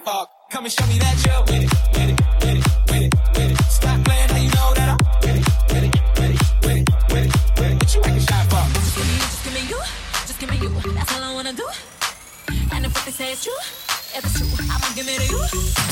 top. Come and show me that you're with it. Stop playing you know that I'm give me you, just give me you, just give me you. That's all I wanna do. And if what they say is true, if it's true, I'ma give it to you.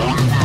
I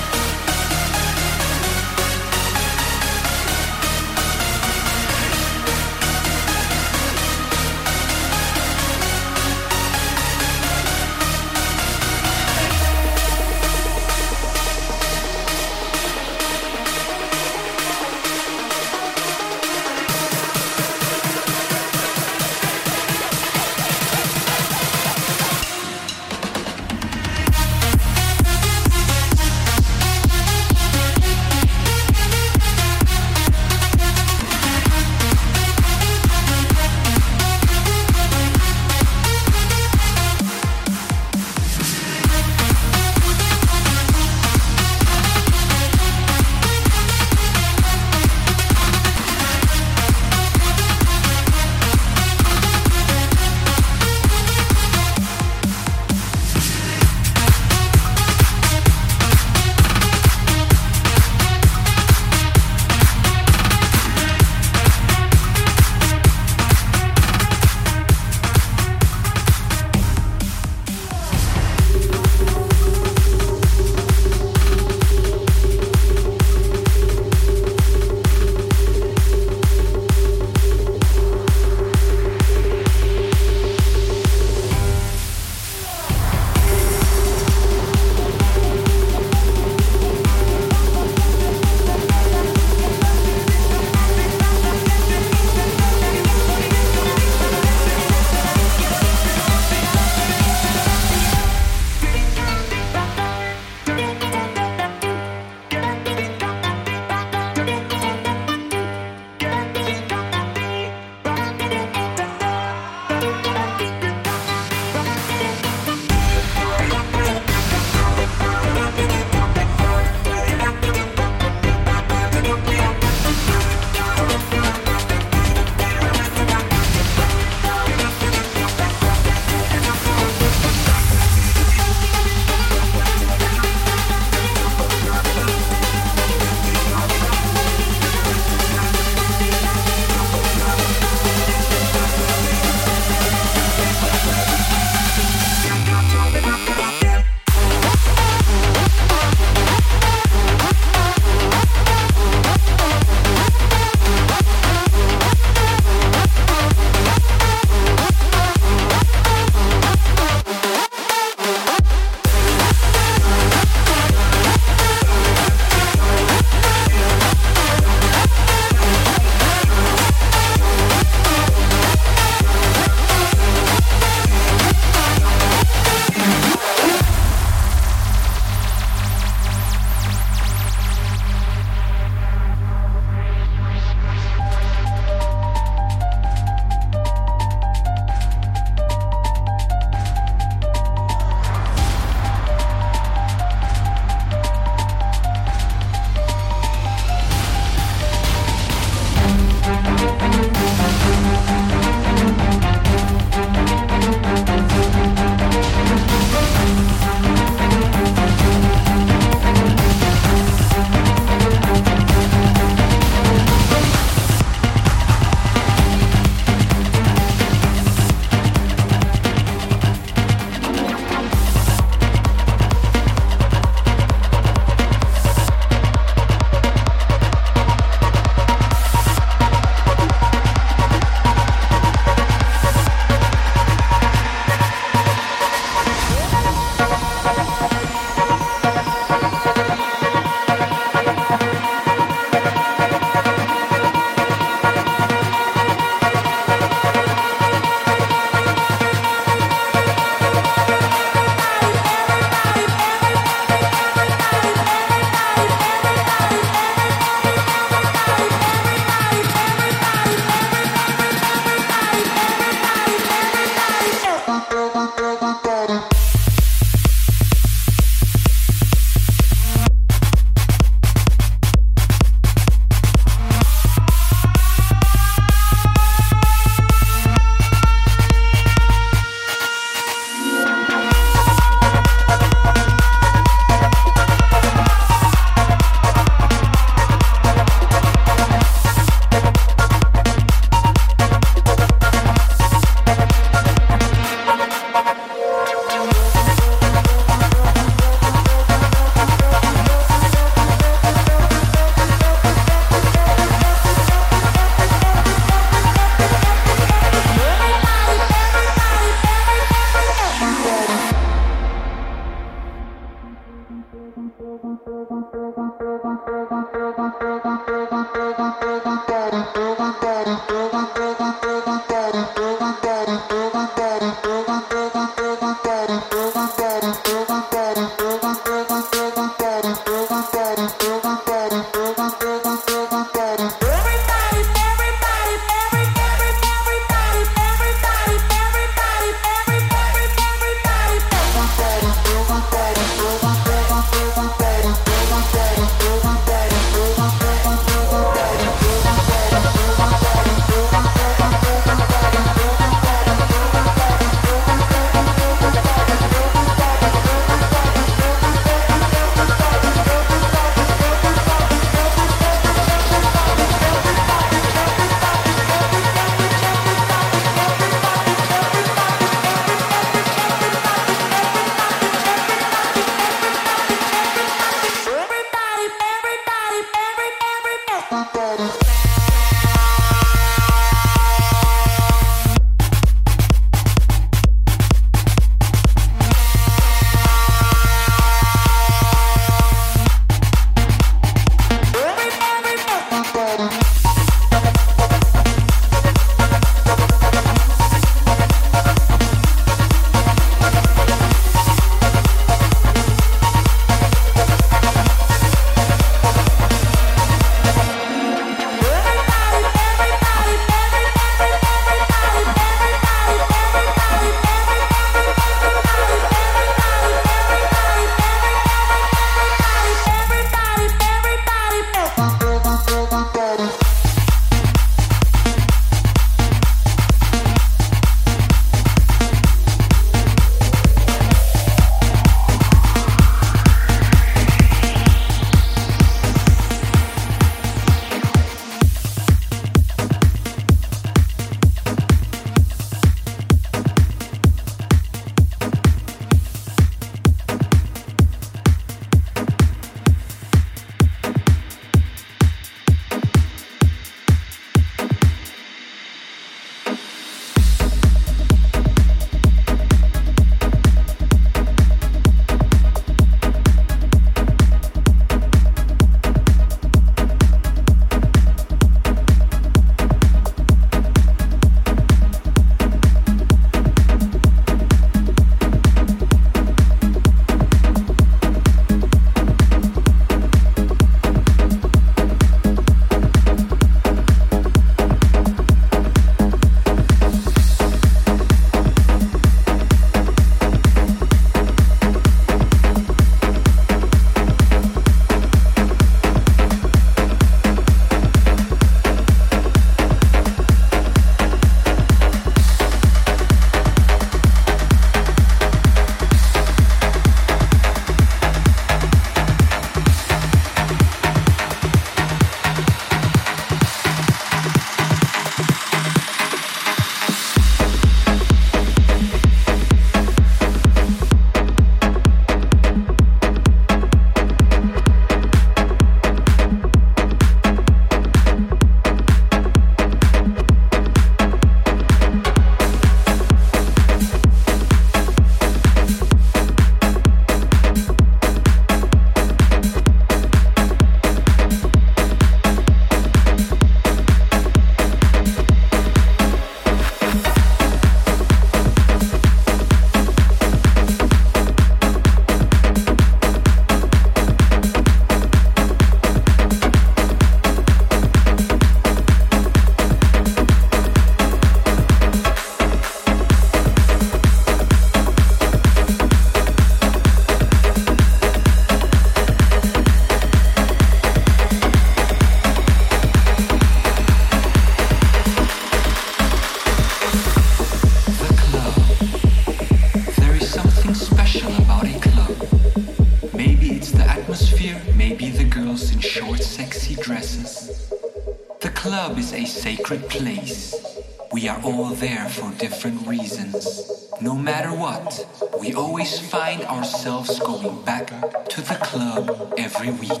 back to the club every weekend.